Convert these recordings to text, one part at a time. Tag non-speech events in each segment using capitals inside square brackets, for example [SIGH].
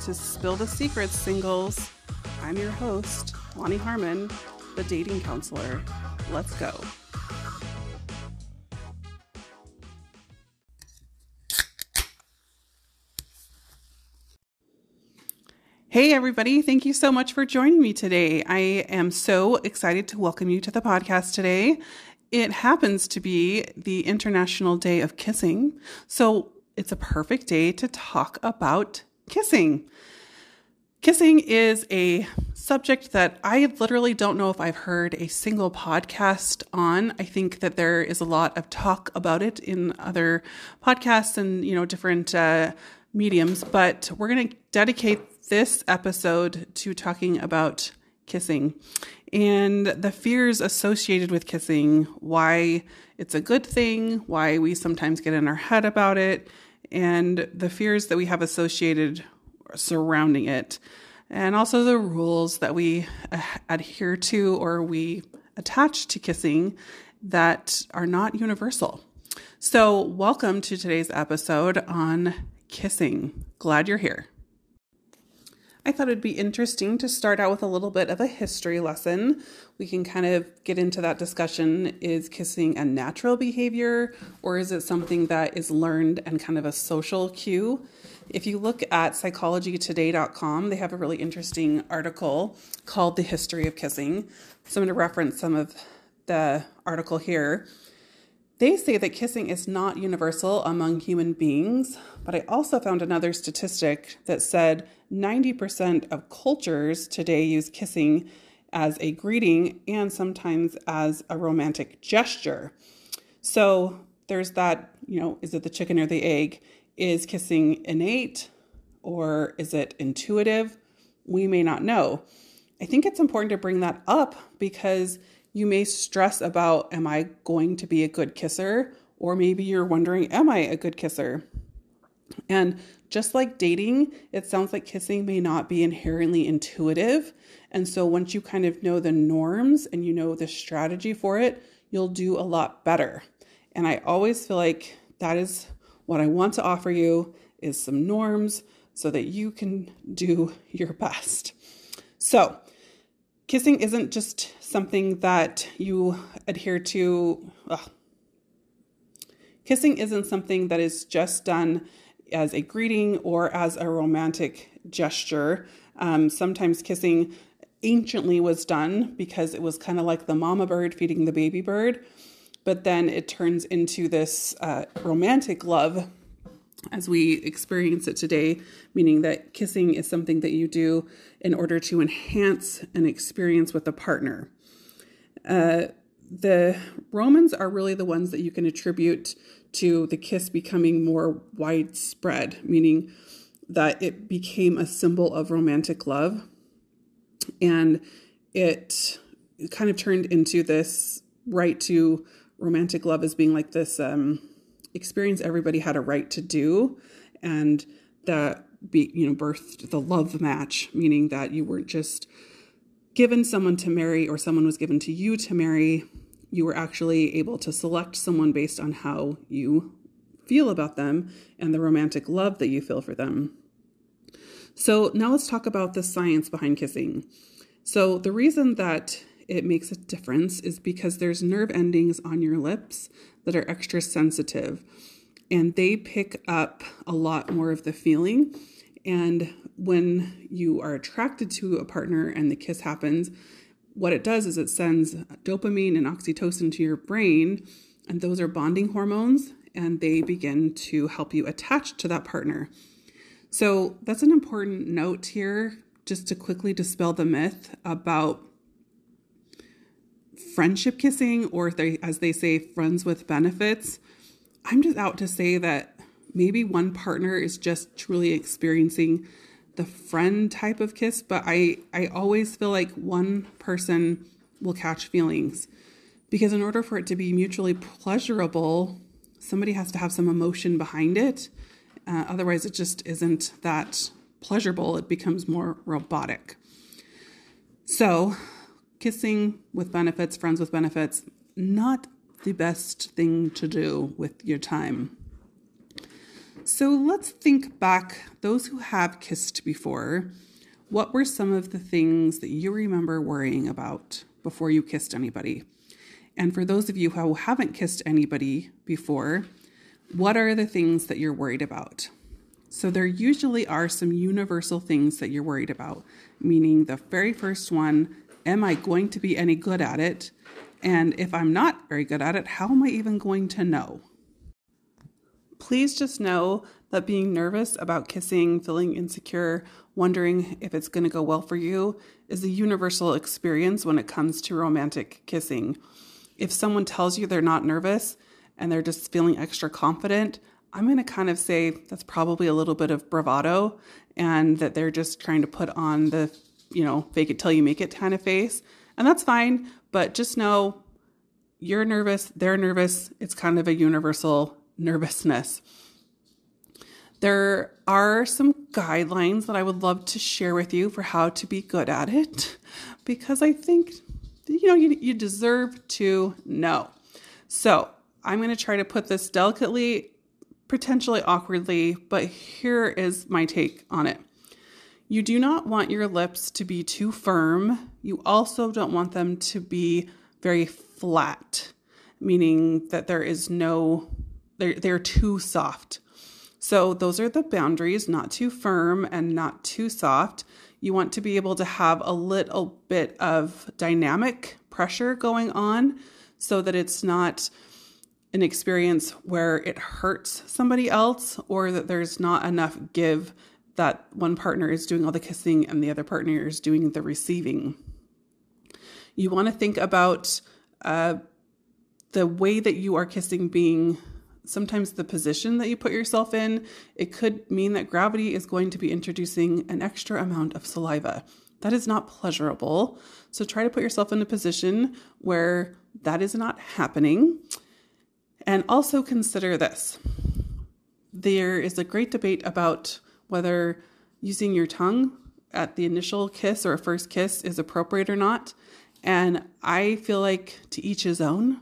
To Spill the Secrets Singles. I'm your host, Lonnie Harmon, the dating counselor. Let's go. Hey, everybody. Thank you so much for joining me today. I am so excited to welcome you to the podcast today. It happens to be the International Day of Kissing. So it's a perfect day to talk about kissing. Kissing is a subject that I literally don't know if I've heard a single podcast on. I think that there is a lot of talk about it in other podcasts and, you know, different uh, mediums, but we're going to dedicate this episode to talking about kissing and the fears associated with kissing, why it's a good thing, why we sometimes get in our head about it, and the fears that we have associated surrounding it, and also the rules that we uh, adhere to or we attach to kissing that are not universal. So, welcome to today's episode on kissing. Glad you're here. I thought it'd be interesting to start out with a little bit of a history lesson. We can kind of get into that discussion. Is kissing a natural behavior or is it something that is learned and kind of a social cue? If you look at psychologytoday.com, they have a really interesting article called The History of Kissing. So I'm going to reference some of the article here. They say that kissing is not universal among human beings, but I also found another statistic that said 90% of cultures today use kissing as a greeting and sometimes as a romantic gesture. So there's that, you know, is it the chicken or the egg? Is kissing innate or is it intuitive? We may not know. I think it's important to bring that up because you may stress about, am I going to be a good kisser? Or maybe you're wondering, am I a good kisser? And just like dating, it sounds like kissing may not be inherently intuitive. And so once you kind of know the norms and you know the strategy for it, you'll do a lot better. And I always feel like that is what I want to offer you is some norms so that you can do your best. So, kissing isn't just something that you adhere to. Ugh. Kissing isn't something that is just done as a greeting or as a romantic gesture. Um, sometimes kissing anciently was done because it was kind of like the mama bird feeding the baby bird, but then it turns into this uh, romantic love as we experience it today, meaning that kissing is something that you do in order to enhance an experience with a partner. Uh, the Romans are really the ones that you can attribute to the kiss becoming more widespread, meaning that it became a symbol of romantic love. And it kind of turned into this right to romantic love as being like this um, experience everybody had a right to do and that be you know birthed the love match meaning that you weren't just given someone to marry or someone was given to you to marry. You were actually able to select someone based on how you feel about them and the romantic love that you feel for them. So now let's talk about the science behind kissing. So the reason that it makes a difference is because there's nerve endings on your lips that are extra sensitive and they pick up a lot more of the feeling. And when you are attracted to a partner and the kiss happens, what it does is it sends dopamine and oxytocin to your brain, and those are bonding hormones, and they begin to help you attach to that partner. So that's an important note here, just to quickly dispel the myth about friendship kissing, or they, as they say, friends with benefits. I'm just out to say that maybe one partner is just truly experiencing the friend type of kiss, but I, I always feel like one person will catch feelings because in order for it to be mutually pleasurable, somebody has to have some emotion behind it. Uh, otherwise, it just isn't that pleasurable. It becomes more robotic. So, kissing with benefits, friends with benefits, not the best thing to do with your time. So let's think back, those who have kissed before, what were some of the things that you remember worrying about before you kissed anybody? And for those of you who haven't kissed anybody before, what are the things that you're worried about? So, there usually are some universal things that you're worried about, meaning the very first one, am I going to be any good at it? And if I'm not very good at it, how am I even going to know? Please just know that being nervous about kissing, feeling insecure, wondering if it's going to go well for you is a universal experience when it comes to romantic kissing. If someone tells you they're not nervous and they're just feeling extra confident, I'm going to kind of say that's probably a little bit of bravado and that they're just trying to put on the, you know, fake it till you make it kind of face. And that's fine, but just know you're nervous, they're nervous. It's kind of a universal nervousness. There are some guidelines that I would love to share with you for how to be good at it because I think you know you, you deserve to know. So, I'm going to try to put this delicately, potentially awkwardly, but here is my take on it. You do not want your lips to be too firm. You also don't want them to be very flat, meaning that there is no they're, they're too soft. So those are the boundaries, not too firm and not too soft. You want to be able to have a little bit of dynamic pressure going on so that it's not an experience where it hurts somebody else or that there's not enough give that one partner is doing all the kissing and the other partner is doing the receiving. You want to think about uh, the way that you are kissing being sometimes the position that you put yourself in, it could mean that gravity is going to be introducing an extra amount of saliva. That is not pleasurable. So try to put yourself in a position where that is not happening. And also consider this there is a great debate about whether using your tongue at the initial kiss or a first kiss is appropriate or not. And I feel like to each his own.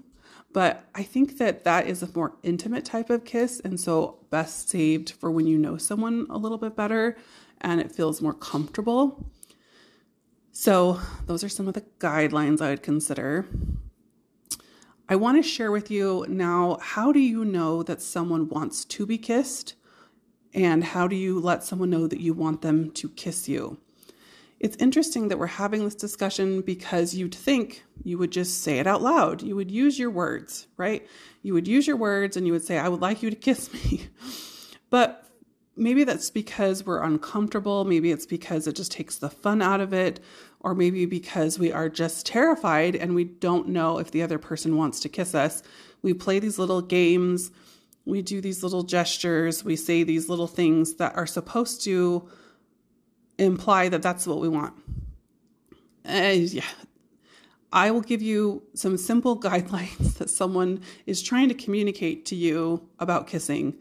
But I think that that is a more intimate type of kiss, and so best saved for when you know someone a little bit better and it feels more comfortable. So, those are some of the guidelines I would consider. I want to share with you now how do you know that someone wants to be kissed? And how do you let someone know that you want them to kiss you? It's interesting that we're having this discussion because you'd think you would just say it out loud. You would use your words, right? You would use your words and you would say, I would like you to kiss me. [LAUGHS] But maybe that's because we're uncomfortable. Maybe it's because it just takes the fun out of it. Or maybe because we are just terrified and we don't know if the other person wants to kiss us. We play these little games. We do these little gestures. We say these little things that are supposed to imply that that's what we want. Uh, yeah. I will give you some simple [LAUGHS] guidelines that someone is trying to communicate to you about kissing.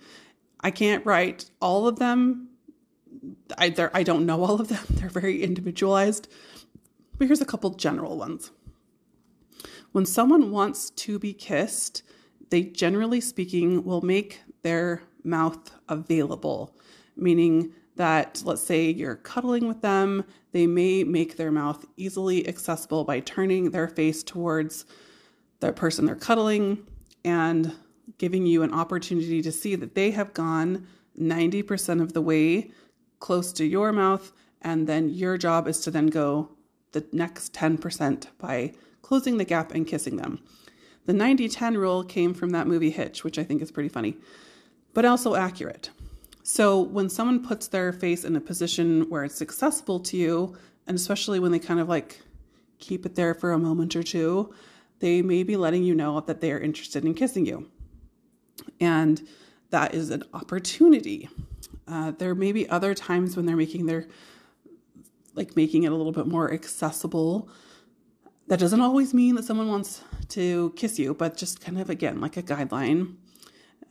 I can't write all of them. I, I don't know all of them. [LAUGHS] They're very individualized. But here's a couple general ones. When someone wants to be kissed, they generally speaking will make their mouth available, meaning that let's say you're cuddling with them, they may make their mouth easily accessible by turning their face towards the person they're cuddling and giving you an opportunity to see that they have gone 90% of the way close to your mouth and then your job is to then go the next 10% by closing the gap and kissing them. The 90 10 rule came from that movie Hitch, which I think is pretty funny, but also accurate. So when someone puts their face in a position where it's accessible to you, and especially when they kind of like keep it there for a moment or two, they may be letting you know that they are interested in kissing you. And that is an opportunity. Uh, there may be other times when they're making their, like making it a little bit more accessible. That doesn't always mean that someone wants to kiss you, but just kind of again, like a guideline.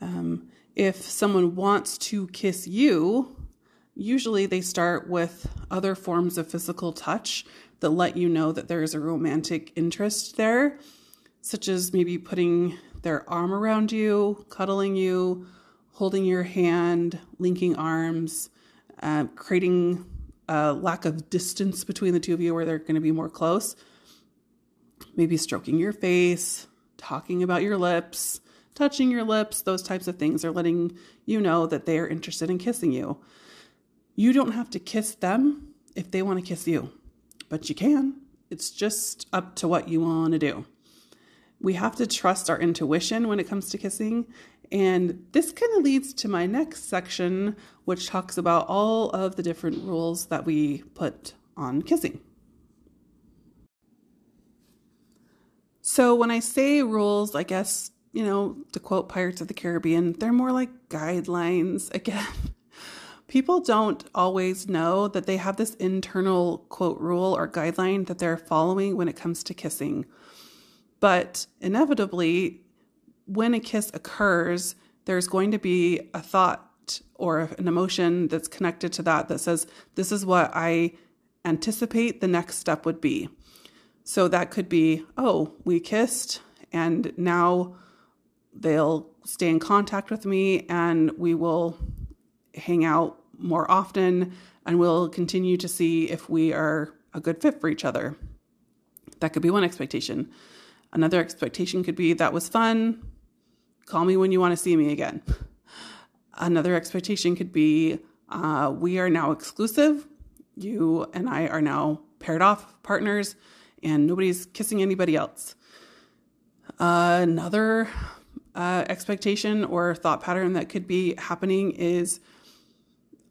Um, if someone wants to kiss you, usually they start with other forms of physical touch that let you know that there is a romantic interest there, such as maybe putting their arm around you, cuddling you, holding your hand, linking arms, uh, creating a lack of distance between the two of you where they're going to be more close. Maybe stroking your face, talking about your lips, touching your lips, those types of things are letting you know that they are interested in kissing you. You don't have to kiss them if they want to kiss you, but you can. It's just up to what you want to do. We have to trust our intuition when it comes to kissing. And this kind of leads to my next section, which talks about all of the different rules that we put on kissing. So, when I say rules, I guess, you know, to quote Pirates of the Caribbean, they're more like guidelines. Again, [LAUGHS] people don't always know that they have this internal quote rule or guideline that they're following when it comes to kissing. But inevitably, when a kiss occurs, there's going to be a thought or an emotion that's connected to that that says, This is what I anticipate the next step would be. So that could be, Oh, we kissed, and now they'll stay in contact with me and we will hang out more often and we'll continue to see if we are a good fit for each other. That could be one expectation. Another expectation could be that was fun. Call me when you want to see me again. Another expectation could be uh, we are now exclusive. You and I are now paired off partners, and nobody's kissing anybody else. Uh, another uh, expectation or thought pattern that could be happening is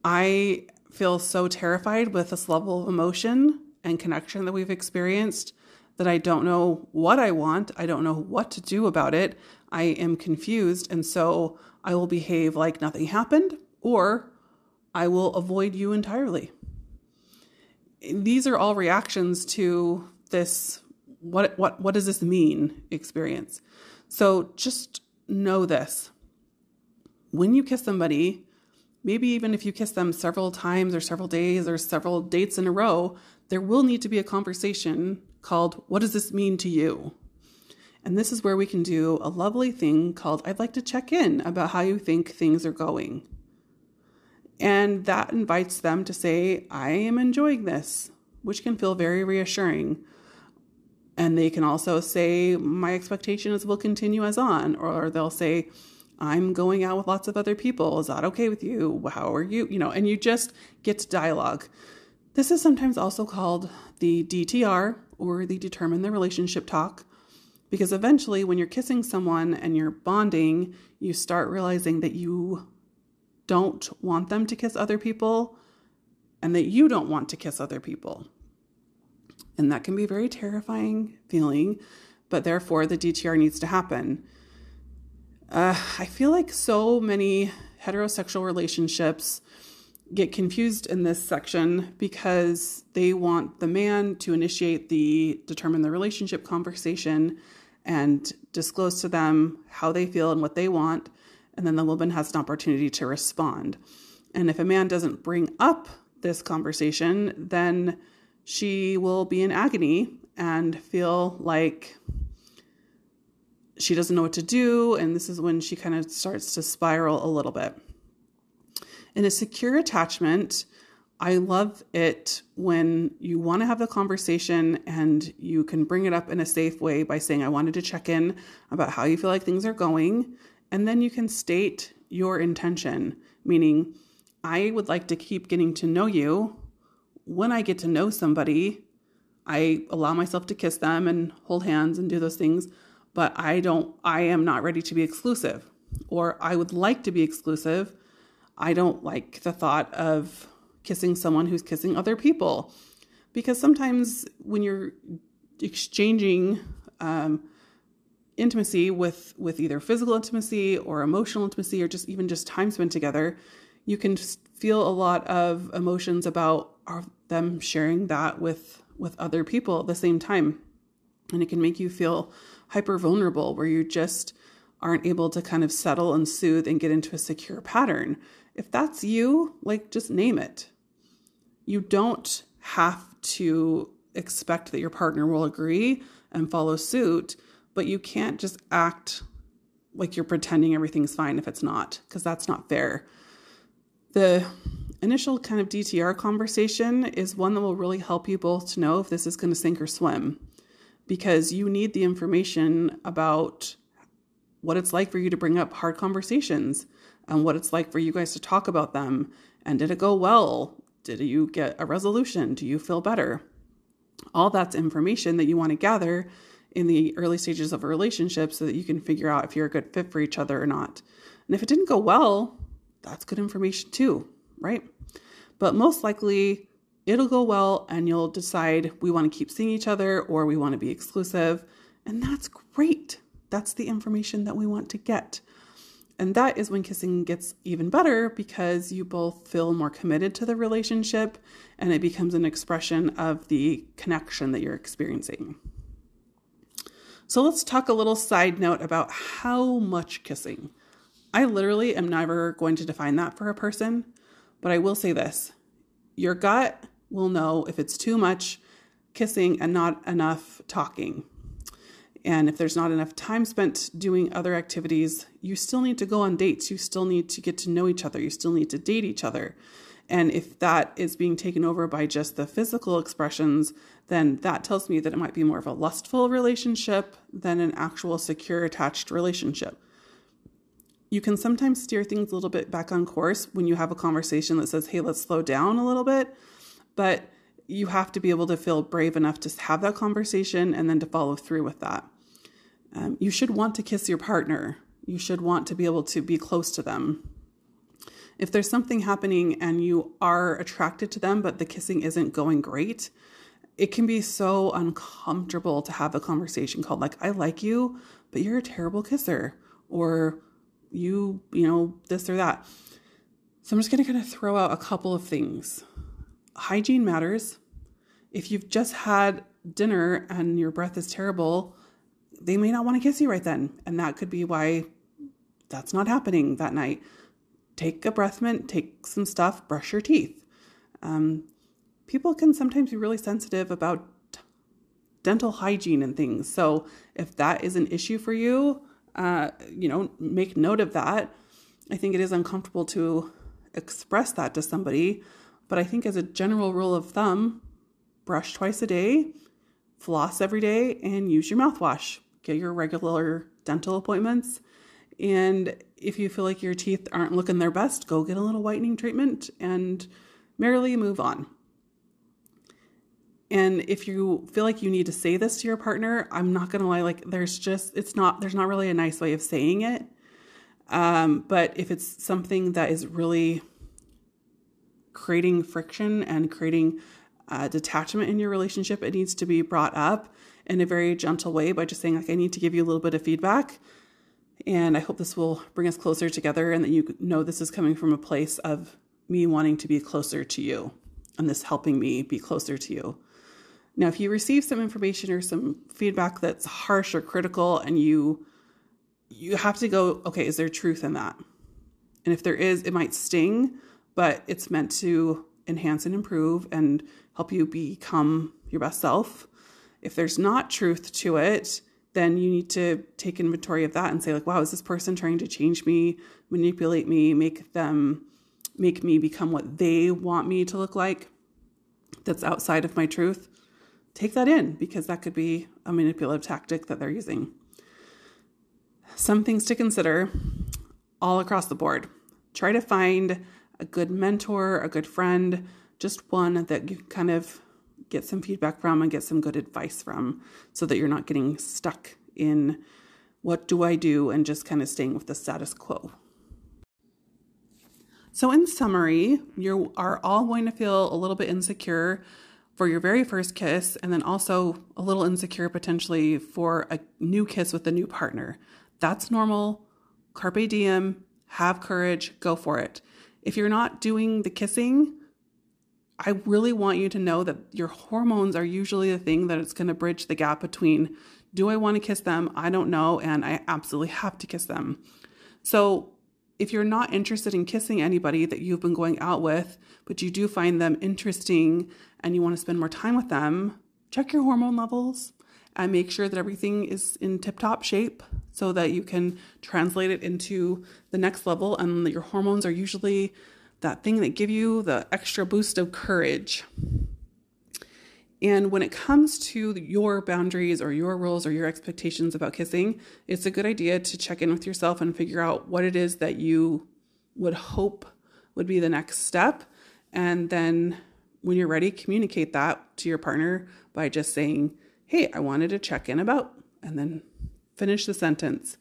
I feel so terrified with this level of emotion and connection that we've experienced that I don't know what I want. I don't know what to do about it. I am confused. And so I will behave like nothing happened or I will avoid you entirely. These are all reactions to this what what what does this mean experience. So just know this. When you kiss somebody, maybe even if you kiss them several times or several days or several dates in a row, there will need to be a conversation called What Does This Mean to You? And this is where we can do a lovely thing called I'd like to check in about how you think things are going. And that invites them to say, I am enjoying this, which can feel very reassuring. And they can also say, My expectation is we'll continue as on. Or they'll say, I'm going out with lots of other people. Is that okay with you? How are you? You know, and you just get to dialogue. This is sometimes also called the DTR or the determine the relationship talk because eventually when you're kissing someone and you're bonding, you start realizing that you don't want them to kiss other people and that you don't want to kiss other people. And that can be a very terrifying feeling, but therefore the DTR needs to happen. Uh, I feel like so many heterosexual relationships get confused in this section because they want the man to initiate the determine the relationship conversation and disclose to them how they feel and what they want. And then the woman has an opportunity to respond. And if a man doesn't bring up this conversation, then she will be in agony and feel like she doesn't know what to do. And this is when she kind of starts to spiral a little bit. In a secure attachment, I love it when you want to have the conversation and you can bring it up in a safe way by saying, I wanted to check in about how you feel like things are going. And then you can state your intention, meaning, I would like to keep getting to know you. When I get to know somebody, I allow myself to kiss them and hold hands and do those things, but I don't, I am not ready to be exclusive. Or I would like to be exclusive. I don't like the thought of kissing someone who's kissing other people. Because sometimes when you're exchanging um, intimacy with, with either physical intimacy or emotional intimacy or just even just time spent together, you can feel a lot of emotions about them sharing that with with other people at the same time and it can make you feel hyper vulnerable where you just aren't able to kind of settle and soothe and get into a secure pattern if that's you, like just name it. You don't have to expect that your partner will agree and follow suit, but you can't just act like you're pretending everything's fine if it's not, because that's not fair. The initial kind of DTR conversation is one that will really help you both to know if this is going to sink or swim because you need the information about what it's like for you to bring up hard conversations and what it's like for you guys to talk about them. And did it go well? Did you get a resolution? Do you feel better? All that's information that you want to gather in the early stages of a relationship so that you can figure out if you're a good fit for each other or not. And if it didn't go well, that's good information too, right? But most likely, it'll go well and you'll decide we want to keep seeing each other or we want to be exclusive. And that's great. That's the information that we want to get. And that is when kissing gets even better because you both feel more committed to the relationship and it becomes an expression of the connection that you're experiencing. So let's talk a little side note about how much kissing. I literally am never going to define that for a person, but I will say this your gut will know if it's too much kissing and not enough talking. And if there's not enough time spent doing other activities, you still need to go on dates. You still need to get to know each other. You still need to date each other. And if that is being taken over by just the physical expressions, then that tells me that it might be more of a lustful relationship than an actual secure attached relationship. You can sometimes steer things a little bit back on course when you have a conversation that says, hey, let's slow down a little bit. But you have to be able to feel brave enough to have that conversation and then to follow through with that. Um, you should want to kiss your partner. You should want to be able to be close to them. If there's something happening and you are attracted to them, but the kissing isn't going great, it can be so uncomfortable to have a conversation called, like, I like you, but you're a terrible kisser. Or you, you know, this or that. So I'm just going to kind of throw out a couple of things. Hygiene matters. If you've just had dinner and your breath is terrible, they may not want to kiss you right then. And that could be why that's not happening that night. Take a breath mint, take some stuff, brush your teeth. Um, people can sometimes be really sensitive about dental hygiene and things. So if that is an issue for you, uh, you know, make note of that. I think it is uncomfortable to express that to somebody, but I think as a general rule of thumb, brush twice a day, floss every day, and use your mouthwash. Get your regular dental appointments. And if you feel like your teeth aren't looking their best, go get a little whitening treatment and merrily move on. And if you feel like you need to say this to your partner, I'm not going to lie, like there's just, it's not, there's not really a nice way of saying it. Um, but if it's something that is really creating friction and creating uh, detachment in your relationship, it needs to be brought up in a very gentle way by just saying, like, I need to give you a little bit of feedback. And I hope this will bring us closer together and that you know this is coming from a place of me wanting to be closer to you and this helping me be closer to you. Now, if you receive some information or some feedback that's harsh or critical and you you have to go, okay, is there truth in that? And if there is, it might sting, but it's meant to enhance and improve and help you become your best self. If there's not truth to it, then you need to take inventory of that and say like, wow, is this person trying to change me, manipulate me, make them make me become what they want me to look like? That's outside of my truth take that in because that could be a manipulative tactic that they're using. Some things to consider all across the board. Try to find a good mentor, a good friend, just one that you kind of get some feedback from and get some good advice from so that you're not getting stuck in what do I do and just kind of staying with the status quo. So, in summary, you are all going to feel a little bit insecure for your very first kiss, and then also a little insecure potentially for a new kiss with a new partner. That's normal. Carpe diem, have courage, go for it. If you're not doing the kissing, I really want you to know that your hormones are usually the thing that it's going to bridge the gap between do I want to kiss them? I don't know, and I absolutely have to kiss them. So if you're not interested in kissing anybody that you've been going out with, but you do find them interesting and you want to spend more time with them, check your hormone levels and make sure that everything is in tip top shape so that you can translate it into the next level. And your hormones are usually that thing that give you the extra boost of courage. And when it comes to your boundaries or your rules or your expectations about kissing, it's a good idea to check in with yourself and figure out what it is that you would hope would be the next step. And then when you're ready, communicate that to your partner by just saying, Hey, I wanted to check in about, and then finish the sentence.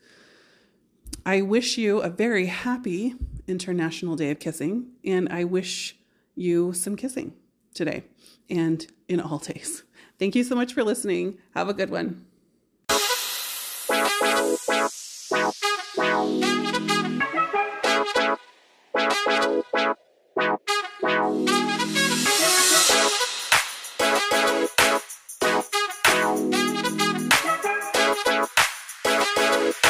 I wish you a very happy International Day of Kissing, and I wish you some kissing today and in all [LAUGHS] days. Thank you so much for listening. Have a good one.